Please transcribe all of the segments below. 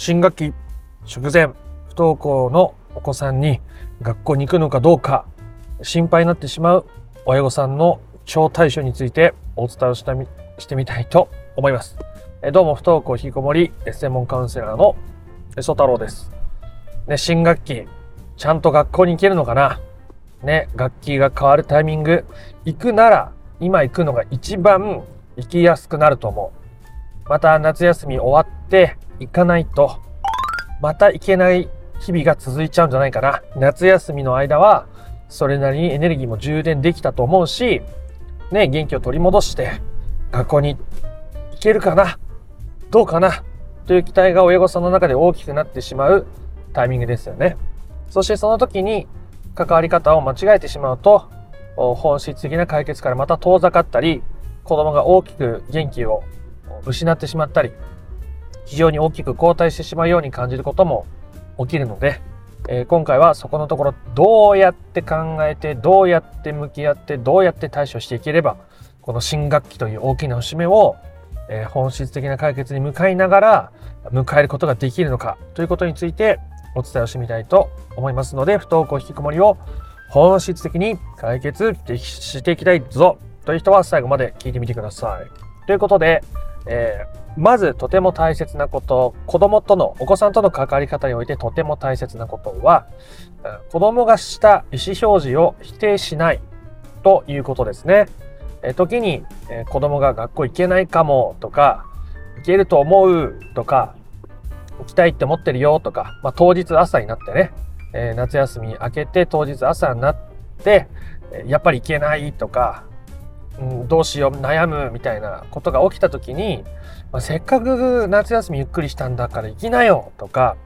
新学期直前、不登校のお子さんに学校に行くのかどうか心配になってしまう親御さんの超対処についてお伝えをしたみしてみたいと思います。どうも不登校引きこもり専門カウンセラーの曽太郎です。ね、新学期、ちゃんと学校に行けるのかな？ね、学期が変わるタイミング、行くなら今行くのが一番行きやすくなると思う。また夏休み終わって行かないと、また行けない日々が続いちゃうんじゃないかな。夏休みの間は、それなりにエネルギーも充電できたと思うし、ね、元気を取り戻して、学校に行けるかなどうかなという期待が親御さんの中で大きくなってしまうタイミングですよね。そしてその時に関わり方を間違えてしまうと、本質的な解決からまた遠ざかったり、子供が大きく元気を失ってしまったり、非常に大きく後退してしまうように感じることも起きるので、えー、今回はそこのところどうやって考えてどうやって向き合ってどうやって対処していければこの新学期という大きな節目を、えー、本質的な解決に向かいながら迎えることができるのかということについてお伝えをしてみたいと思いますので不登校引きこもりを本質的に解決していきたいぞという人は最後まで聞いてみてください。ということで、えー、まずとても大切なこと、子供との、お子さんとの関わり方においてとても大切なことは、子供がした意思表示を否定しないということですね。えー、時に、えー、子供が学校行けないかもとか、行けると思うとか、行きたいって思ってるよとか、まあ、当日朝になってね、えー、夏休み明けて当日朝になって、やっぱり行けないとか、うん、どうしよう悩むみたいなことが起きた時に、まあ、せっかく夏休みゆっくりしたんだから行きなよとか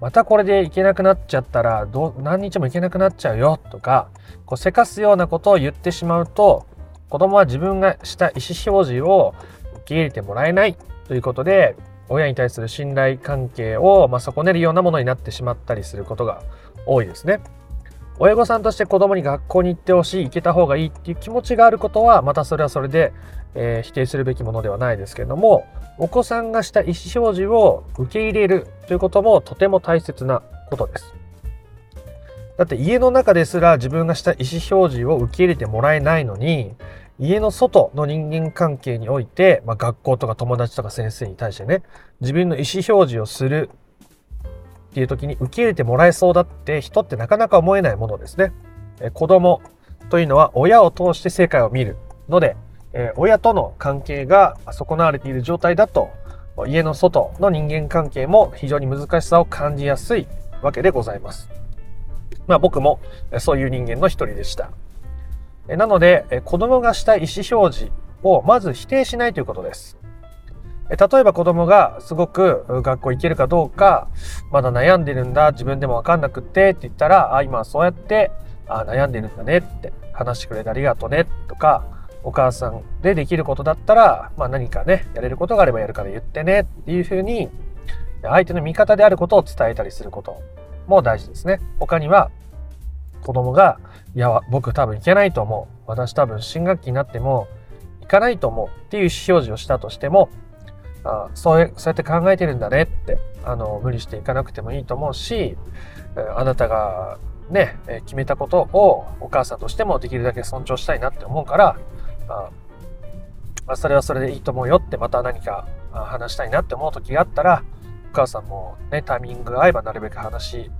またこれで行けなくなっちゃったらど何日も行けなくなっちゃうよとかこうせかすようなことを言ってしまうと子供は自分がした意思表示を受け入れてもらえないということで親に対する信頼関係を、ま、損ねるようなものになってしまったりすることが多いですね。親御さんとして子供に学校に行ってほしい行けた方がいいっていう気持ちがあることはまたそれはそれで、えー、否定するべきものではないですけれどもお子さんがした意思表示を受け入れるということもとても大切なことです。だって家の中ですら自分がした意思表示を受け入れてもらえないのに家の外の人間関係において、まあ、学校とか友達とか先生に対してね自分の意思表示をするっていう時に受け入れてもらえそうだって人ってなかなか思えないものですね。え子供というのは親を通して世界を見るので、え親との関係が損なわれている状態だと家の外の人間関係も非常に難しさを感じやすいわけでございます。まあ僕もそういう人間の一人でした。なので子供がしたい意思表示をまず否定しないということです。例えば子供がすごく学校行けるかどうか、まだ悩んでるんだ、自分でもわかんなくってって言ったら、あ、今そうやってあ悩んでるんだねって話してくれてありがとうねとか、お母さんでできることだったら、まあ何かね、やれることがあればやるから言ってねっていうふうに、相手の味方であることを伝えたりすることも大事ですね。他には、子供が、いや、僕多分行けないと思う。私多分新学期になっても行かないと思うっていう意思表示をしたとしても、あそうそうやって考えてるんだねってあの無理していかなくてもいいと思うしあなたがね決めたことをお母さんとしてもできるだけ尊重したいなって思うからああ、それはそれでいいと思うよってまた何か話したいなって思う時があったらお母さんもねタイミングが合えばなるべく話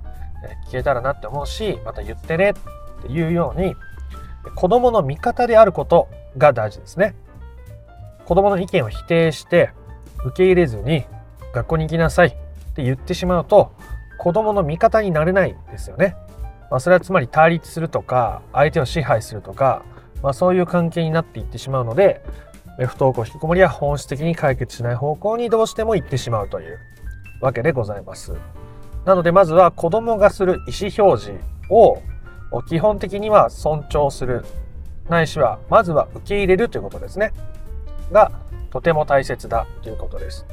聞けたらなって思うしまた言ってねっていうように子供の味方であることが大事ですね。子供の意見を否定して受け入れずに学校に行きなさいって言ってしまうと子供の味方になれないですよね。まあ、それはつまり対立するとか相手を支配するとか、まあ、そういう関係になっていってしまうので不登校引きこもりは本質的に解決しない方向にどうしても行ってしまうというわけでございます。なのでまずは子供がする意思表示を基本的には尊重するないしはまずは受け入れるということですね。がとても大切だということです。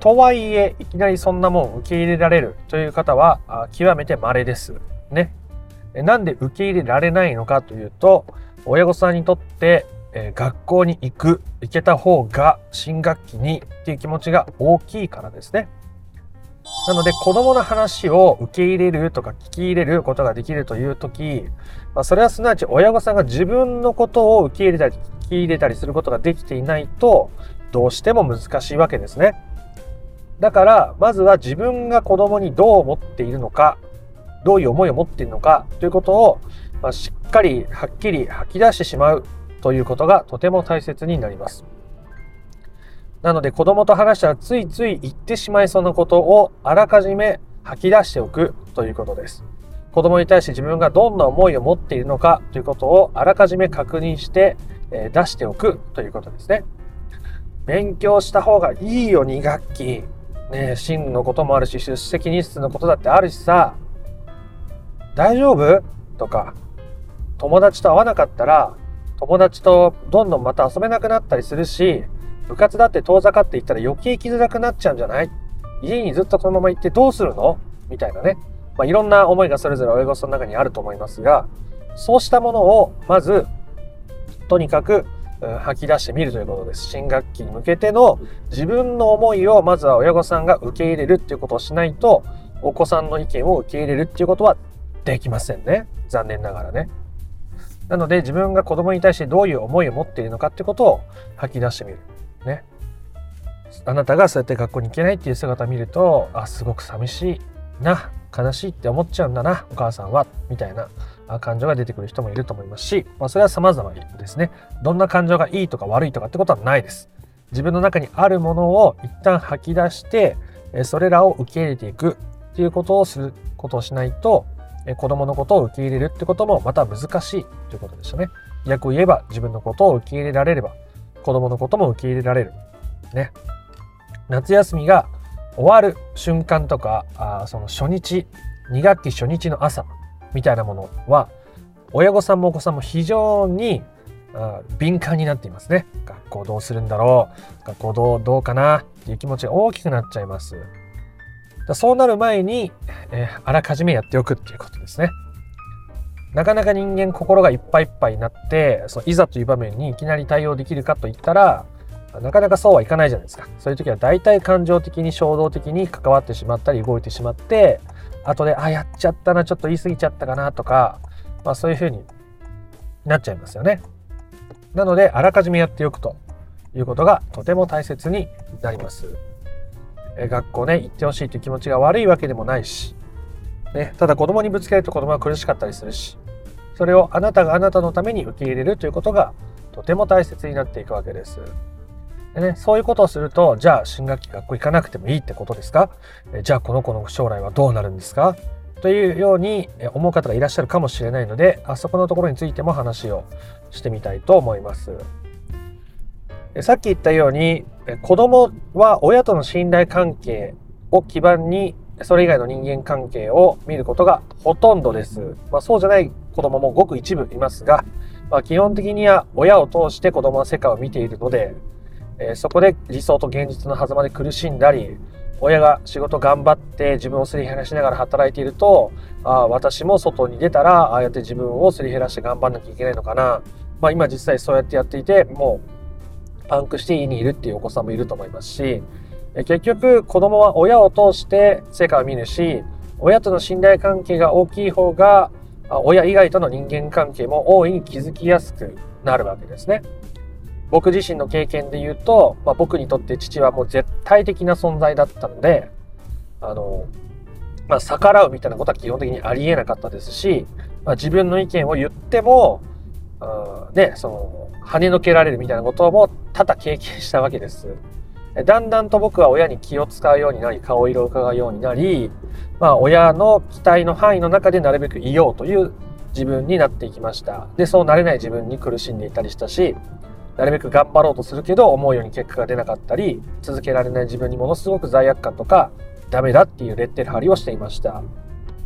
とはいえ、いきなりそんなもん受け入れられるという方は極めて稀です。ね。なんで受け入れられないのかというと、親御さんにとって学校に行く、行けた方が新学期にっていう気持ちが大きいからですね。なので子供の話を受け入れるとか聞き入れることができるという時、まあ、それはすなわち親御さんが自分のことを受け入れたり聞き入れたりすることができていないとどうしても難しいわけですね。だからまずは自分が子供にどう思っているのかどういう思いを持っているのかということを、まあ、しっかりはっきり吐き出してしまうということがとても大切になります。なので子供と話したらついつい言ってしまいそうなことをあらかじめ吐き出しておくということです。子供に対して自分がどんな思いを持っているのかということをあらかじめ確認して、え出しておくということですね。勉強した方がいいよ2学期。ね真のこともあるし出席日数のことだってあるしさ大丈夫？とか友達と会わなかったら友達とどんどんまた遊べなくなったりするし部活だって遠ざかっていったら余計行きづらくなっちゃうんじゃない？家にずっとこのまま行ってどうするの？みたいなね、まあ、いろんな思いがそれぞれ親御さんの中にあると思いますがそうしたものをまずとにかく吐き出してみるということです。新学期に向けての自分の思いをまずは親御さんが受け入れるっていうことをしないとお子さんの意見を受け入れるっていうことはできませんね。残念ながらね。なので自分が子供に対してどういう思いを持っているのかってことを吐き出してみる。ね。あなたがそうやって学校に行けないっていう姿を見ると、あ、すごく寂しいな、悲しいって思っちゃうんだな、お母さんは、みたいな感情が出てくる人もいると思いますし、まあ、それは様々ですね。どんな感情がいいとか悪いとかってことはないです。自分の中にあるものを一旦吐き出して、それらを受け入れていくっていうことをすることをしないと、子供のことを受け入れるってこともまた難しいということでしたね。逆を言えば自分のことを受け入れられれば子供のことも受け入れられる。ね。夏休みが終わる瞬間とか、あその初日、2学期初日の朝みたいなものは、親御さんもお子さんも非常に敏感になっていますね。学校どうするんだろう？学校どうどうかな？っていう気持ちが大きくなっちゃいます。そうなる前に、えー、あらかじめやっておくっていうことですね。なかなか人間心がいっぱいいっぱいになってそのいざという場面にいきなり対応できるかといったらなかなかそうはいかないじゃないですか。そういう時は大体感情的に衝動的に関わってしまったり動いてしまって後であやっちゃったなちょっと言い過ぎちゃったかなとか、まあ、そういうふうになっちゃいますよね。なのであらかじめやっておくということがとても大切になります。学校ね行ってほしいという気持ちが悪いわけでもないしね、ただ子供にぶつけると子供は苦しかったりするしそれをあなたがあなたのために受け入れるということがとても大切になっていくわけです。でね、そういうことをすると、じゃあ新学期学校行かなくてもいいってことですか？じゃあこの子の将来はどうなるんですか？というように思う方がいらっしゃるかもしれないので、あそこのところについても話をしてみたいと思います。さっき言ったように、子供は親との信頼関係を基盤にそれ以外の人間関係を見ることがほとんどです。まあ、そうじゃない子供もごく一部いますが、まあ、基本的には親を通して子供は世界を見ているので、えー、そこで理想と現実の狭間で苦しんだり、親が仕事頑張って自分をすり減らしながら働いていると、あ私も外に出たら、ああやって自分をすり減らして頑張んなきゃいけないのかな。まあ今実際そうやってやっていて、もうパンクして家にいるっていうお子さんもいると思いますし、結局子供は親を通して成果を見るし、親との信頼関係が大きい方が、親以外との人間関係も大いに気づきやすくなるわけですね。僕自身の経験で言うと、まあ、僕にとって父はもう絶対的な存在だったので、あの、まあ、逆らうみたいなことは基本的にありえなかったですし、まあ、自分の意見を言っても、あね、その、跳ねのけられるみたいなことも多々経験したわけです。だんだんと僕は親に気を使うようになり、顔色を伺うようになり、まあ、親の期待の範囲の中でなるべくいようという自分になっていきました。で、そうなれない自分に苦しんでいたりしたし、なるべく頑張ろうとするけど、思うように結果が出なかったり、続けられない自分にものすごく罪悪感とか、ダメだっていうレッテル貼りをしていました。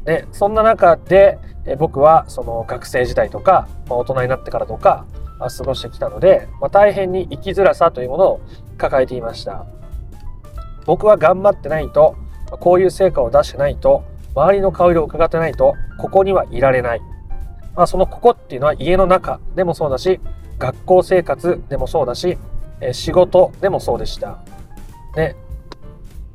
で、そんな中で、僕はその学生時代とか、ま、大人になってからとか、過ごしてきたので、まあ、大変に生きづらさというものを抱えていました。僕は頑張ってないとこういう成果を出してないと周りの顔色を伺ってないとここにはいられない、まあ、そのここっていうのは家の中でもそうだし学校生活でもそうだし仕事でもそうでした。で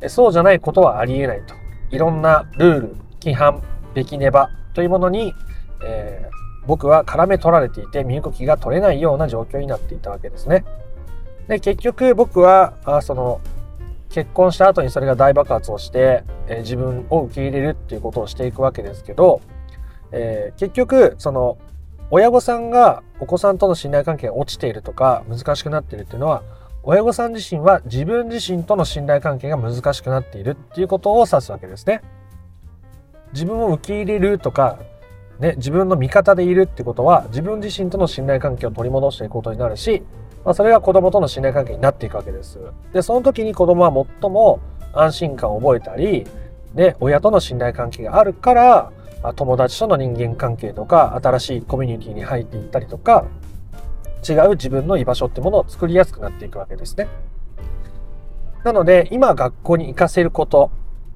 そうじゃないことはありえないと。いろんなルール、規範、べきねばというものに、えー、僕は絡め取られていて身動きが取れないような状況になっていたわけですね。で結局僕はあその結婚した後にそれが大爆発をして、えー、自分を受け入れるっていうことをしていくわけですけど、えー、結局その親御さんがお子さんとの信頼関係が落ちているとか難しくなっているっていうのは親御さん自身は自分自身との信頼関係が難しくなっているっていうことを指すわけですね。自分を受け入れるとか、ね、自分の味方でいるってことは自分自身との信頼関係を取り戻していくことになるし、まあ、それが子供との信頼関係になっていくわけです。で、その時に子供は最も安心感を覚えたり、ね、親との信頼関係があるから、友達との人間関係とか、新しいコミュニティに入っていったりとか、違う自分の居場所ってものを作りやすくなっていくわけですね。なので、今学校に行かせること、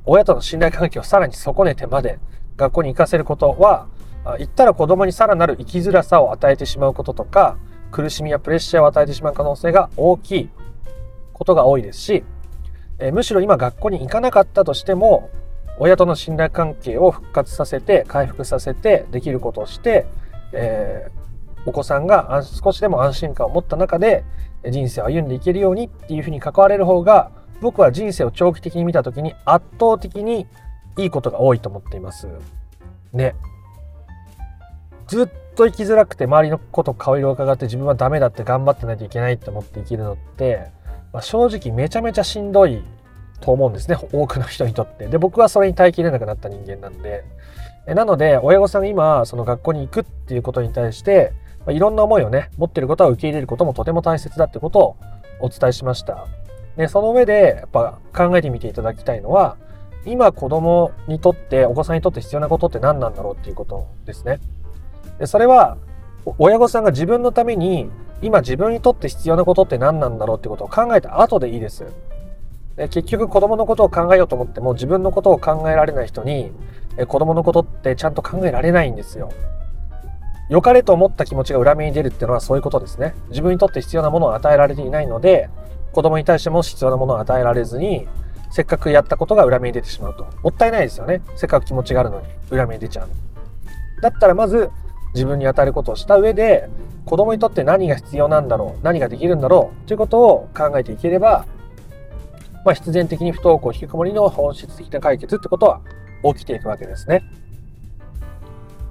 親との信頼関係をさらに損ねてまで学校に行かせることは、言ったら子供にさらなる生きづらさを与えてしまうこととか、苦しみやプレッシャーを与えてしまう可能性が大きいことが多いですし、むしろ今学校に行かなかったとしても、親との信頼関係を復活させて、回復させて、できることをして、えお子さんが少しでも安心感を持った中で人生を歩んでいけるようにっていうふうに関われる方が僕は人生を長期的に見た時に圧倒的にいいことが多いと思っています。ね。ずっと生きづらくて周りのこと顔色を伺って自分はダメだって頑張ってないといけないって思って生きるのって、まあ、正直めちゃめちゃしんどいと思うんですね 多くの人にとって。で僕はそれに耐えきれなくなった人間なんで。なので親御さんが今その学校に行くっていうことに対してまあ、いろんな思いをね、持ってることは受け入れることもとても大切だってことをお伝えしました。で、その上で、やっぱ考えてみていただきたいのは、今子供にとって、お子さんにとって必要なことって何なんだろうっていうことですね。で、それは、親御さんが自分のために、今自分にとって必要なことって何なんだろうってことを考えた後でいいです。で結局子供のことを考えようと思っても自分のことを考えられない人に子供のことってちゃんと考えられないんですよ。良かれと思った気持ちが裏目に出るっていうのはそういうことですね。自分にとって必要なものを与えられていないので、子供に対しても必要なものを与えられずに、せっかくやったことが裏目に出てしまうと。もったいないですよね。せっかく気持ちがあるのに裏目に出ちゃう。だったらまず自分に与えることをした上で、子供にとって何が必要なんだろう、何ができるんだろうということを考えていければ、まあ、必然的に不登校引きこもりの本質的な解決ってことは起きていくわけですね。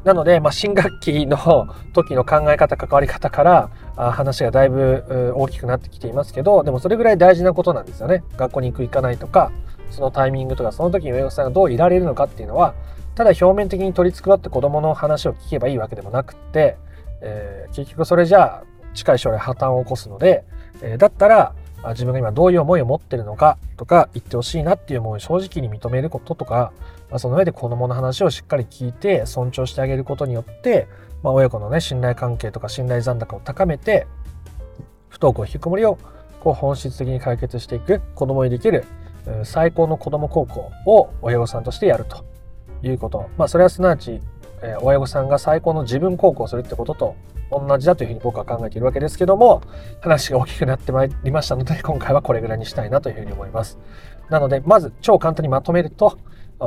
なので、まあ、新学期の時の考え方、関わり方からあ話がだいぶ大きくなってきていますけど、でもそれぐらい大事なことなんですよね。学校に行く、行かないとか、そのタイミングとか、その時に親御さんがどういられるのかっていうのは、ただ表面的に取り繕って子供の話を聞けばいいわけでもなくって、えー、結局それじゃあ近い将来破綻を起こすので、えー、だったら自分が今どういう思いを持ってるのかとか言ってほしいなっていう思いを正直に認めることとか、まあ、その上で子供の話をしっかり聞いて尊重してあげることによって、まあ、親子のね信頼関係とか信頼残高を高めて不登校引きこもりをこう本質的に解決していく子供にできる最高の子供高校を親御さんとしてやると。いうこと。まあそれはすなわち、えー、親御さんが最高の自分高校をするってことと同じだというふうに僕は考えているわけですけども話が大きくなってまいりましたので今回はこれぐらいにしたいなというふうに思います。なのでまず超簡単にまとめると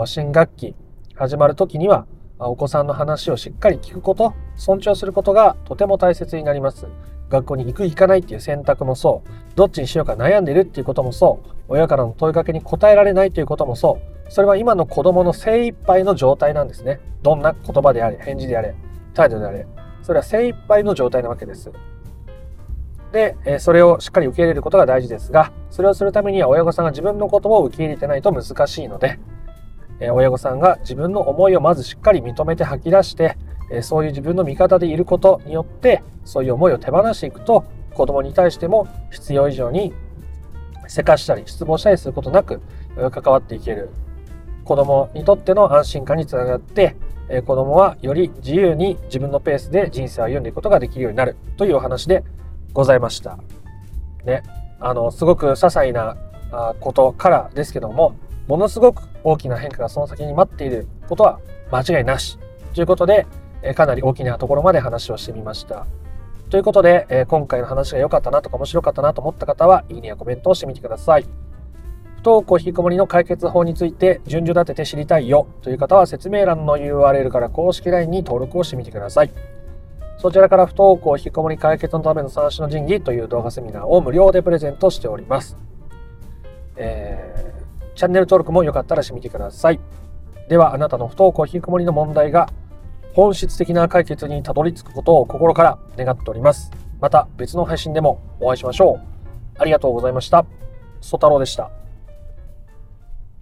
新学期始まる時にはお子さんの話をしっかり聞くこと尊重することがとても大切になります学校に行く行かないっていう選択もそうどっちにしようか悩んでるっていうこともそう親からの問いかけに答えられないということもそうそれは今の子供の精一杯の状態なんですね。どんな言葉であれ返事であれ態度であれ。それは精一杯の状態なわけです。で、それをしっかり受け入れることが大事ですが、それをするためには親御さんが自分のことを受け入れてないと難しいので、親御さんが自分の思いをまずしっかり認めて吐き出して、そういう自分の味方でいることによって、そういう思いを手放していくと、子供に対しても必要以上にせかしたり失望したりすることなく関わっていける。子供にとっての安心感につながって、子供はより自由に自分のペースで人生を歩んでいくことができるようになるというお話でございました。ね、あの、すごく些細なことからですけども、ものすごく大きな変化がその先に待っていることは間違いなし。ということで、かなり大きなところまで話をしてみました。ということで、今回の話が良かったなとか面白かったなと思った方は、いいねやコメントをしてみてください。不登校引きこもりの解決法について順序立てて知りたいよという方は説明欄の URL から公式 LINE に登録をしてみてください。そちらから不登校引きこもり解決のための三種の神器という動画セミナーを無料でプレゼントしております。えー、チャンネル登録もよかったらしてみてください。ではあなたの不登校引きこもりの問題が本質的な解決にたどり着くことを心から願っております。また別の配信でもお会いしましょう。ありがとうございました。ソ太郎でした。